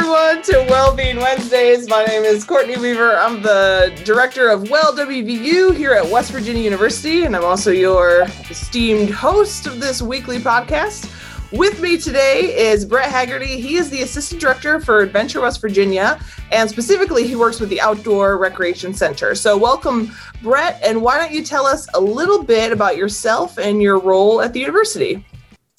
everyone, to Wellbeing Wednesdays. My name is Courtney Weaver. I'm the director of Well WVU here at West Virginia University, and I'm also your esteemed host of this weekly podcast. With me today is Brett Haggerty. He is the assistant director for Adventure West Virginia, and specifically, he works with the Outdoor Recreation Center. So, welcome, Brett. And why don't you tell us a little bit about yourself and your role at the university?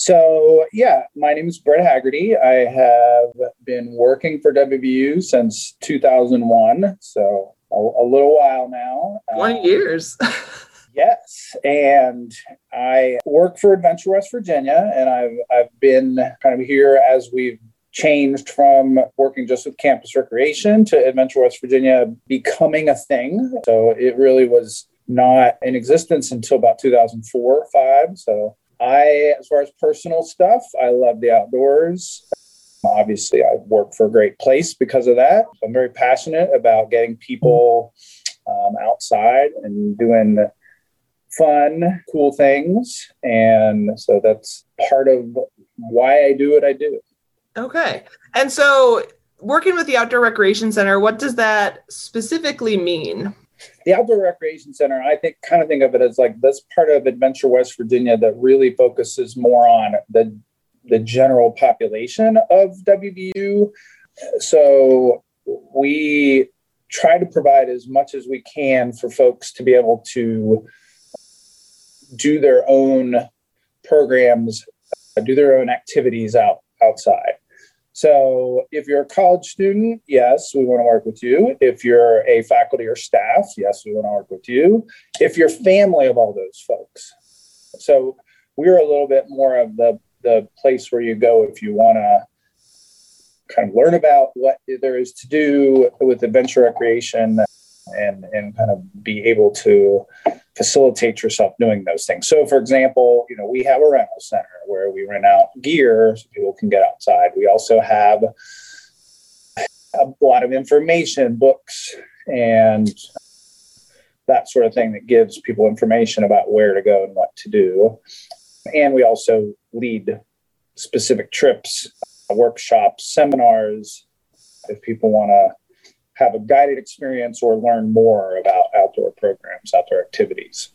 So, yeah, my name is Brett Haggerty. I have been working for WVU since 2001, so a, a little while now. 20 um, years. yes, and I work for Adventure West Virginia, and I've I've been kind of here as we've changed from working just with campus recreation to Adventure West Virginia becoming a thing. So it really was not in existence until about 2004 or five. So I, as far as personal stuff, I love the outdoors. Obviously, I work for a great place because of that. I'm very passionate about getting people um, outside and doing fun, cool things. And so that's part of why I do what I do. Okay. And so, working with the Outdoor Recreation Center, what does that specifically mean? The outdoor recreation center i think kind of think of it as like this part of adventure west virginia that really focuses more on the the general population of wvu so we try to provide as much as we can for folks to be able to do their own programs do their own activities out outside so if you're a college student, yes, we want to work with you. If you're a faculty or staff, yes, we want to work with you. If you're family of all those folks. So we're a little bit more of the, the place where you go if you want to kind of learn about what there is to do with adventure recreation and, and kind of be able to facilitate yourself doing those things. So, for example, you know, we have a rental center where we rent out gear so people can get outside. We also have a lot of information, books, and that sort of thing that gives people information about where to go and what to do. And we also lead specific trips, workshops, seminars if people want to have a guided experience or learn more about outdoor programs, outdoor activities.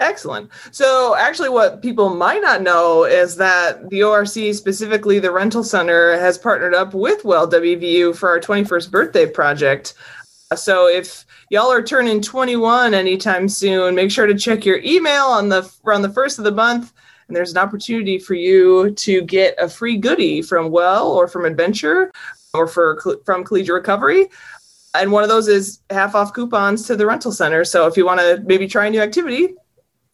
Excellent. So, actually, what people might not know is that the ORC, specifically the rental center, has partnered up with Well WVU for our 21st birthday project. So, if y'all are turning 21 anytime soon, make sure to check your email on the around the first of the month, and there's an opportunity for you to get a free goodie from Well or from Adventure or for from Collegiate Recovery and one of those is half off coupons to the rental center. So if you want to maybe try a new activity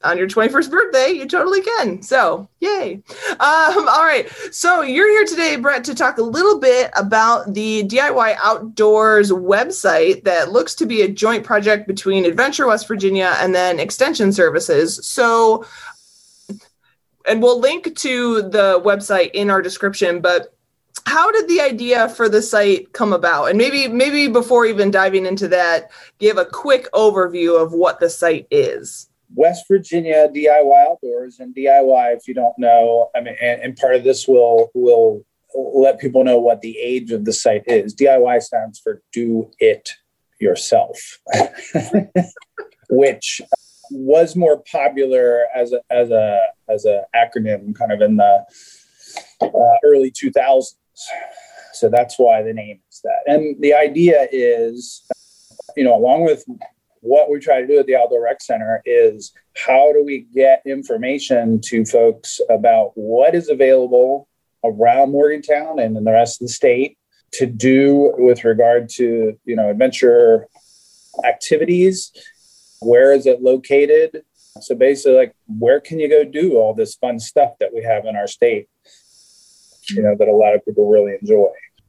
on your 21st birthday, you totally can. So yay. Um, all right. So you're here today, Brett, to talk a little bit about the DIY Outdoors website that looks to be a joint project between Adventure West Virginia and then Extension Services. So and we'll link to the website in our description, but how did the idea for the site come about? And maybe maybe before even diving into that give a quick overview of what the site is. West virginia diy outdoors and diy if you don't know i mean and, and part of this will will let people know what the age of the site is. Diy stands for do it yourself which was more popular as a as a as a acronym kind of in the uh, early 2000s so that's why the name is that. And the idea is, you know, along with what we try to do at the Outdoor Rec Center is how do we get information to folks about what is available around Morgantown and in the rest of the state to do with regard to, you know, adventure activities. Where is it located? So basically, like, where can you go do all this fun stuff that we have in our state? You know, that a lot of people really enjoy.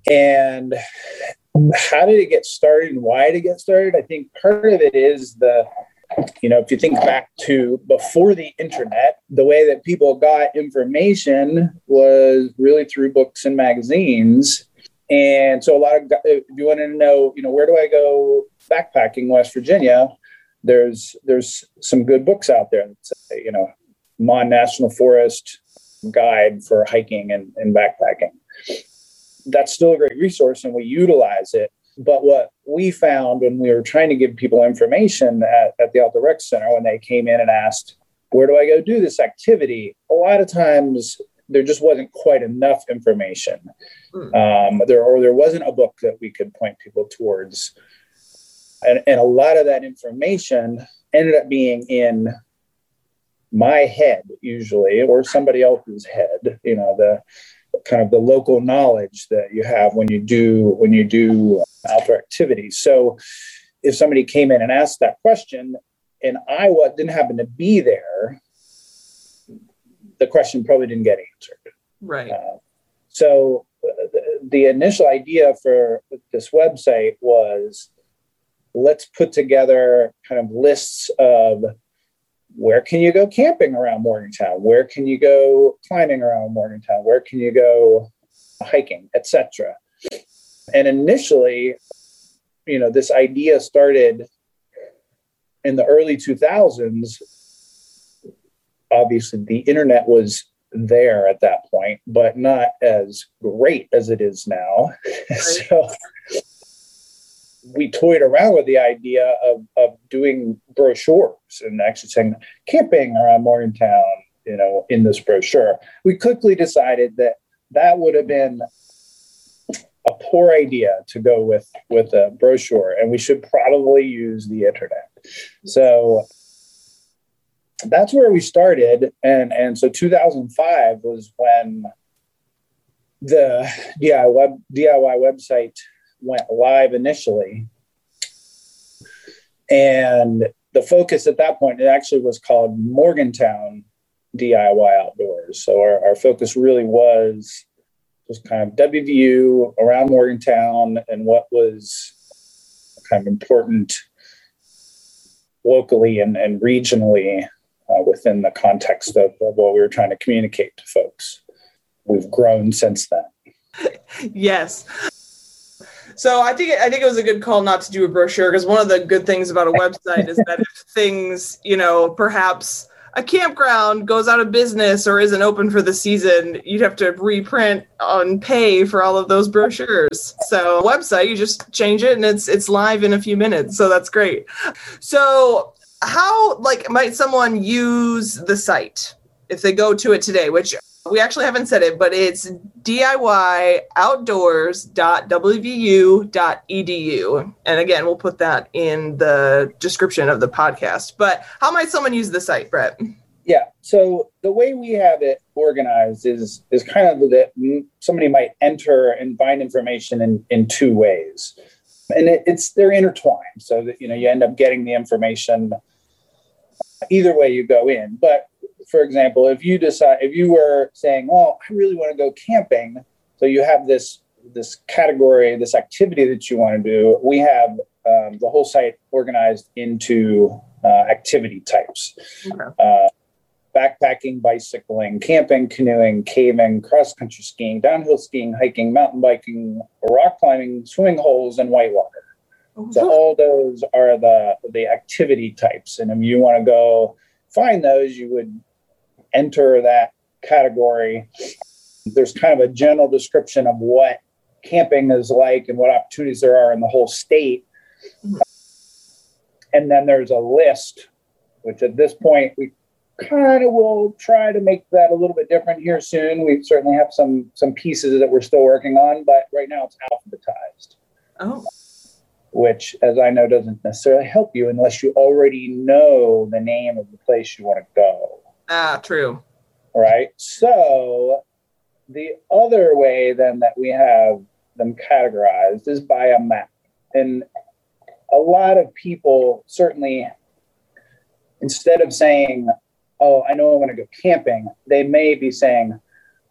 And how did it get started and why did it get started? I think part of it is the, you know, if you think back to before the internet, the way that people got information was really through books and magazines. And so a lot of, if you want to know, you know, where do I go backpacking West Virginia? There's, there's some good books out there. you know, Mon National Forest, guide for hiking and, and backpacking. that's still a great resource and we utilize it. But what we found when we were trying to give people information at, at the Outdoor Rec Center, when they came in and asked, Where do I go do this activity? A lot of times there just wasn't quite enough information. Hmm. Um, there, or there wasn't a book that we could point people towards. And, and a lot of that information ended up being in my head usually or somebody else's head you know the kind of the local knowledge that you have when you do when you do outdoor activities. So if somebody came in and asked that question and i what didn't happen to be there the question probably didn't get answered. Right. Uh, so uh, the, the initial idea for this website was let's put together kind of lists of where can you go camping around Morgantown? Where can you go climbing around Morgantown? Where can you go hiking, etc. And initially, you know, this idea started in the early 2000s. Obviously, the internet was there at that point, but not as great as it is now. So we toyed around with the idea of, of doing brochures and actually saying camping around Morgantown, you know, in this brochure. We quickly decided that that would have been a poor idea to go with with a brochure, and we should probably use the internet. So that's where we started, and and so 2005 was when the DIY DIY website went live initially. And the focus at that point, it actually was called Morgantown DIY Outdoors. So our, our focus really was just kind of WVU around Morgantown and what was kind of important locally and, and regionally uh, within the context of, of what we were trying to communicate to folks. We've grown since then. yes. So I think I think it was a good call not to do a brochure because one of the good things about a website is that if things, you know, perhaps a campground goes out of business or isn't open for the season, you'd have to reprint and pay for all of those brochures. So website, you just change it and it's it's live in a few minutes. So that's great. So how like might someone use the site if they go to it today, which we actually haven't said it, but it's DIYoutdoors.wvu.edu. And again, we'll put that in the description of the podcast. But how might someone use the site, Brett? Yeah. So the way we have it organized is is kind of that somebody might enter and find information in, in two ways. And it, it's they're intertwined so that you know you end up getting the information either way you go in. But for example, if you decide if you were saying, "Well, I really want to go camping," so you have this this category, this activity that you want to do. We have um, the whole site organized into uh, activity types. Okay. Uh, backpacking, bicycling, camping, canoeing, caving, cross country skiing, downhill skiing, hiking, mountain biking, rock climbing, swimming holes, and whitewater. Oh, so all those are the the activity types, and if you want to go find those, you would enter that category. There's kind of a general description of what camping is like and what opportunities there are in the whole state. And then there's a list, which at this point we kind of will try to make that a little bit different here soon. We certainly have some some pieces that we're still working on, but right now it's alphabetized. Oh. Which, as I know, doesn't necessarily help you unless you already know the name of the place you want to go. Ah, true. Right. So the other way then that we have them categorized is by a map. And a lot of people certainly, instead of saying, Oh, I know I'm going to go camping, they may be saying,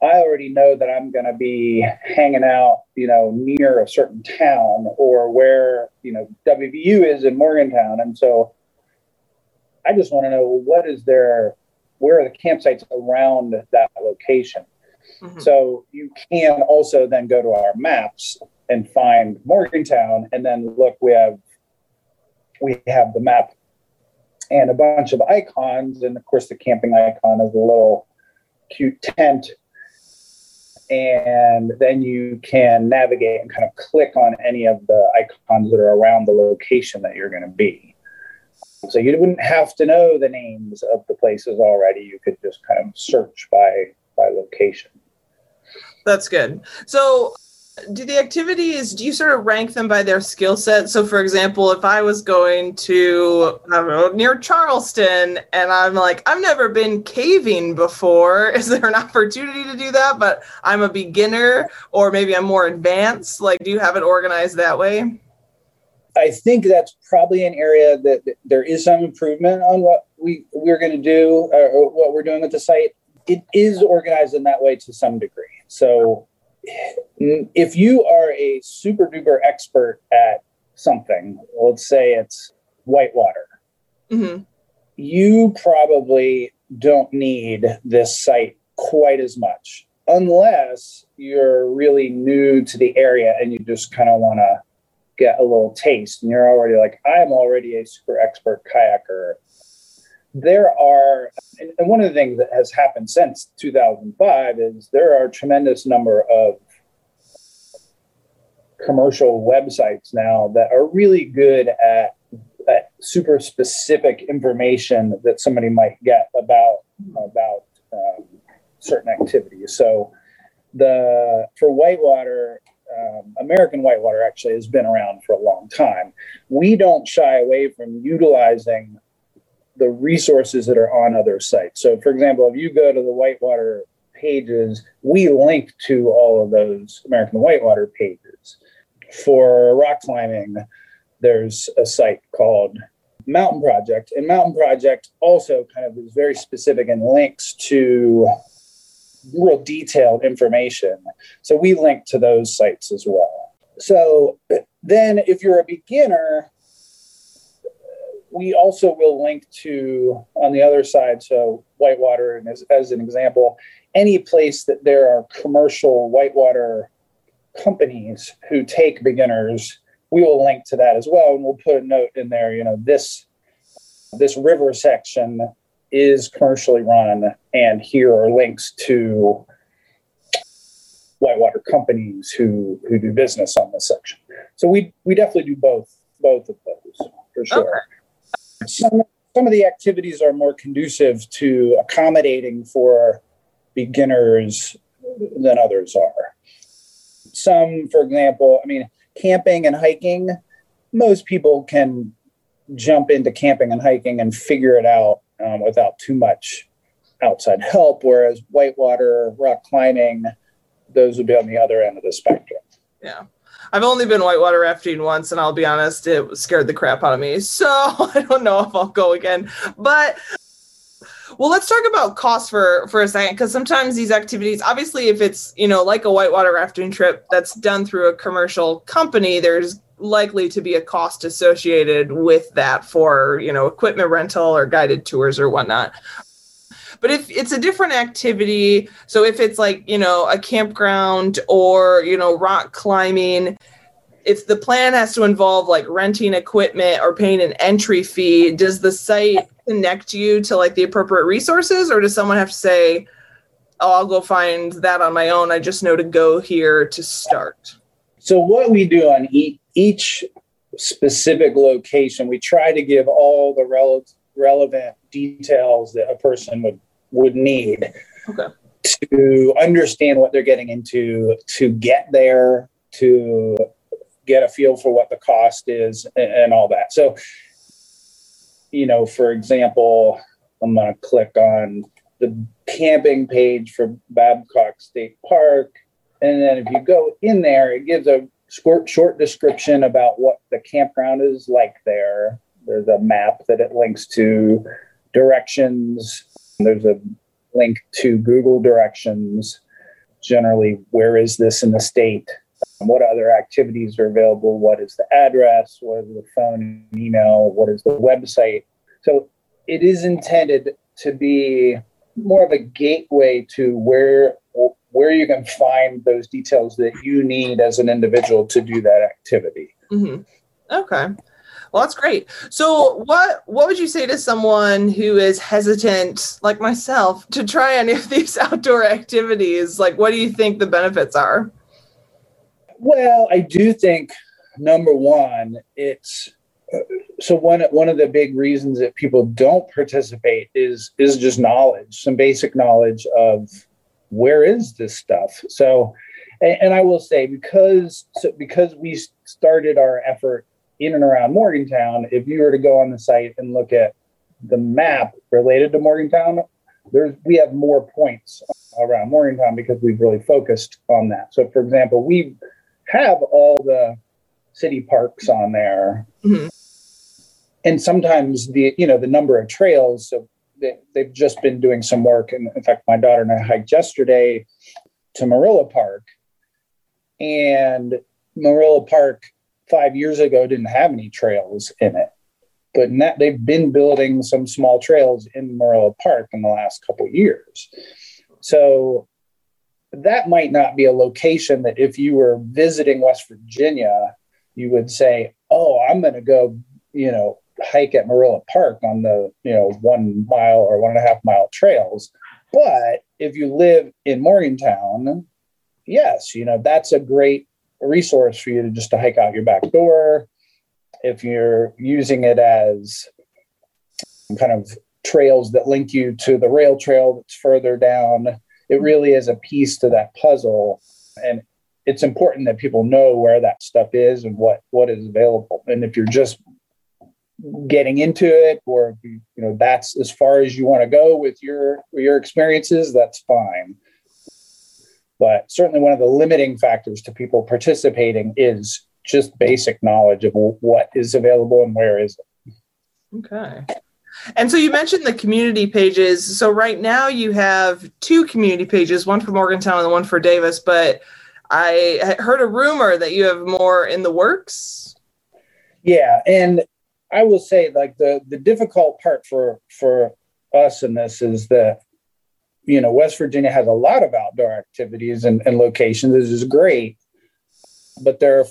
I already know that I'm going to be hanging out, you know, near a certain town or where, you know, WVU is in Morgantown. And so I just want to know what is their where are the campsites around that location. Mm-hmm. So you can also then go to our maps and find Morgantown, and then look, we have we have the map and a bunch of icons, and of course the camping icon is a little cute tent. and then you can navigate and kind of click on any of the icons that are around the location that you're going to be. So you wouldn't have to know the names of the places already. You could just kind of search by by location. That's good. So do the activities do you sort of rank them by their skill set so for example if i was going to i don't know near charleston and i'm like i've never been caving before is there an opportunity to do that but i'm a beginner or maybe i'm more advanced like do you have it organized that way i think that's probably an area that, that there is some improvement on what we we're going to do uh, or what we're doing with the site it is organized in that way to some degree so if you are a super duper expert at something, let's say it's whitewater, mm-hmm. you probably don't need this site quite as much unless you're really new to the area and you just kind of want to get a little taste and you're already like i'm already a super expert kayaker there are and one of the things that has happened since 2005 is there are a tremendous number of commercial websites now that are really good at, at super specific information that somebody might get about about um, certain activities. So the for whitewater, um, American whitewater actually has been around for a long time. We don't shy away from utilizing the resources that are on other sites. So, for example, if you go to the whitewater pages, we link to all of those American whitewater pages for rock climbing, there's a site called Mountain Project, and Mountain Project also kind of is very specific and links to real detailed information. So we link to those sites as well. So then, if you're a beginner, we also will link to on the other side. So whitewater, and as, as an example, any place that there are commercial whitewater companies who take beginners, we will link to that as well, and we'll put a note in there. You know, this this river section is commercially run, and here are links to whitewater companies who who do business on this section. So we we definitely do both both of those for sure. Okay. Some some of the activities are more conducive to accommodating for beginners than others are some, for example, I mean, camping and hiking, most people can jump into camping and hiking and figure it out um, without too much outside help. Whereas whitewater, rock climbing, those would be on the other end of the spectrum. Yeah. I've only been whitewater rafting once, and I'll be honest, it scared the crap out of me. So I don't know if I'll go again. But well, let's talk about cost for for a second because sometimes these activities, obviously, if it's you know like a whitewater rafting trip that's done through a commercial company, there's likely to be a cost associated with that for you know equipment rental or guided tours or whatnot. But if it's a different activity, so if it's like you know a campground or you know rock climbing, if the plan has to involve like renting equipment or paying an entry fee, does the site connect you to like the appropriate resources? Or does someone have to say oh i'll go find that on my own. I just know to go here to start so what we do on each, each specific location we try to give all the rele- relevant details that a person would would need okay. to understand what they're getting into to get there to get a feel for what the cost is and, and all that so you know, for example, I'm going to click on the camping page for Babcock State Park. And then if you go in there, it gives a short, short description about what the campground is like there. There's a map that it links to, directions. There's a link to Google directions. Generally, where is this in the state? what other activities are available, what is the address, what is the phone and email, what is the website. So it is intended to be more of a gateway to where where you can find those details that you need as an individual to do that activity. Mm-hmm. Okay. Well, that's great. So, what what would you say to someone who is hesitant, like myself, to try any of these outdoor activities? Like, what do you think the benefits are? Well, I do think number one, it's so one one of the big reasons that people don't participate is is just knowledge, some basic knowledge of where is this stuff. So, and, and I will say because so because we started our effort in and around Morgantown, if you were to go on the site and look at the map related to Morgantown, there's we have more points around Morgantown because we've really focused on that. So, for example, we have all the city parks on there. Mm-hmm. And sometimes the you know the number of trails. So they, they've just been doing some work, and in fact, my daughter and I hiked yesterday to Marilla Park, and Marilla Park five years ago didn't have any trails in it, but that, they've been building some small trails in Marilla Park in the last couple years. So that might not be a location that if you were visiting West Virginia, you would say, "Oh, I'm going to go," you know, hike at Marilla Park on the you know one mile or one and a half mile trails. But if you live in Morgantown, yes, you know that's a great resource for you to just to hike out your back door. If you're using it as kind of trails that link you to the rail trail that's further down, it really is a piece to that puzzle. And it's important that people know where that stuff is and what what is available. And if you're just getting into it or you, know that's as far as you want to go with your your experiences that's fine. But certainly one of the limiting factors to people participating is just basic knowledge of what is available and where is it. Okay. And so you mentioned the community pages. So right now you have two community pages one for morgantown and one for davis but i heard a rumor that you have more in the works. Yeah and I will say like the the difficult part for for us in this is that you know West Virginia has a lot of outdoor activities and, and locations. This is great, but there are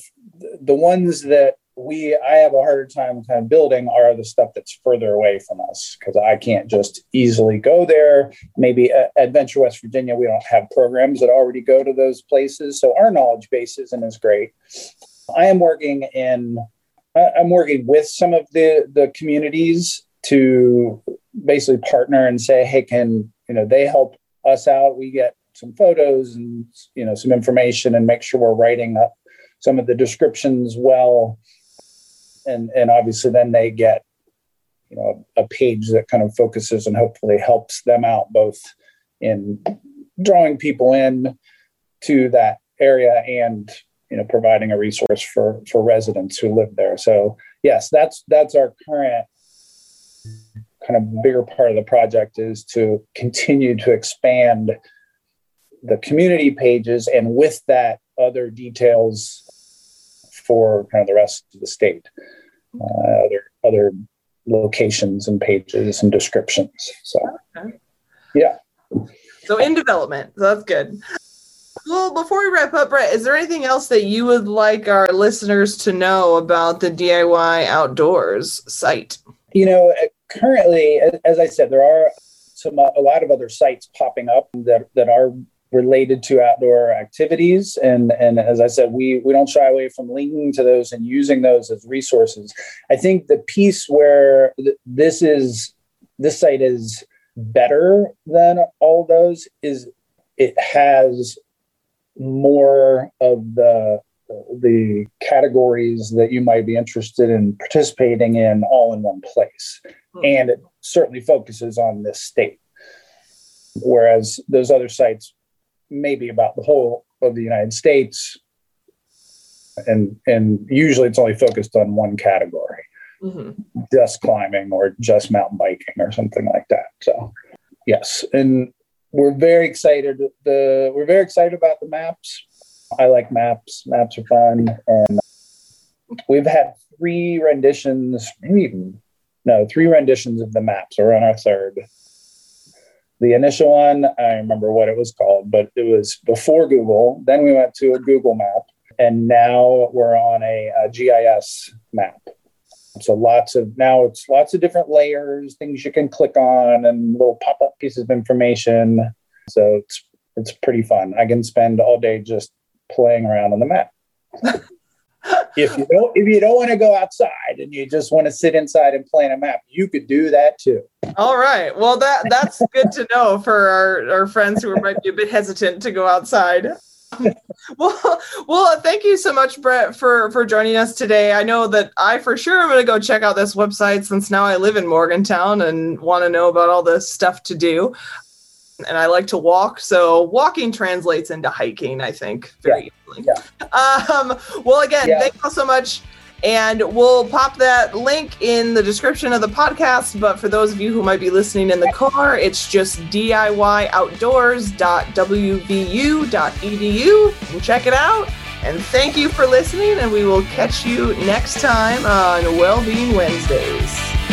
the ones that we I have a harder time kind of building are the stuff that's further away from us because I can't just easily go there. Maybe at Adventure West Virginia, we don't have programs that already go to those places, so our knowledge base isn't as great. I am working in I'm working with some of the the communities to basically partner and say, hey, can you know they help us out? We get some photos and you know some information and make sure we're writing up some of the descriptions well, and and obviously then they get you know a page that kind of focuses and hopefully helps them out both in drawing people in to that area and you know providing a resource for for residents who live there. So yes that's that's our current kind of bigger part of the project is to continue to expand the community pages and with that other details for kind of the rest of the state. Uh, other other locations and pages and descriptions so. Okay. yeah. So in development so that's good well, before we wrap up, Brett, is there anything else that you would like our listeners to know about the DIY Outdoors site? You know, uh, currently, as I said, there are some uh, a lot of other sites popping up that that are related to outdoor activities and and as i said we we don't shy away from linking to those and using those as resources i think the piece where th- this is this site is better than all those is it has more of the the categories that you might be interested in participating in all in one place. Hmm. And it certainly focuses on this state. Whereas those other sites may be about the whole of the United States. And and usually it's only focused on one category. Mm-hmm. Just climbing or just mountain biking or something like that. So yes. And we're very excited. The we're very excited about the maps. I like maps. Maps are fun, and we've had three renditions, maybe even no, three renditions of the maps. We're on our third. The initial one, I remember what it was called, but it was before Google. Then we went to a Google map, and now we're on a, a GIS map. So lots of now it's lots of different layers, things you can click on, and little pop up pieces of information. So it's it's pretty fun. I can spend all day just playing around on the map. if you don't if you don't want to go outside and you just want to sit inside and play on a map, you could do that too. All right. Well, that that's good to know for our, our friends who might be a bit hesitant to go outside. well, well, thank you so much, Brett, for for joining us today. I know that I for sure am going to go check out this website since now I live in Morgantown and want to know about all the stuff to do. And I like to walk, so walking translates into hiking. I think very yeah. easily. Yeah. Um, well, again, yeah. thank you so much. And we'll pop that link in the description of the podcast. But for those of you who might be listening in the car, it's just DIYoutdoors.wvu.edu. And check it out. And thank you for listening. And we will catch you next time on Wellbeing Wednesdays.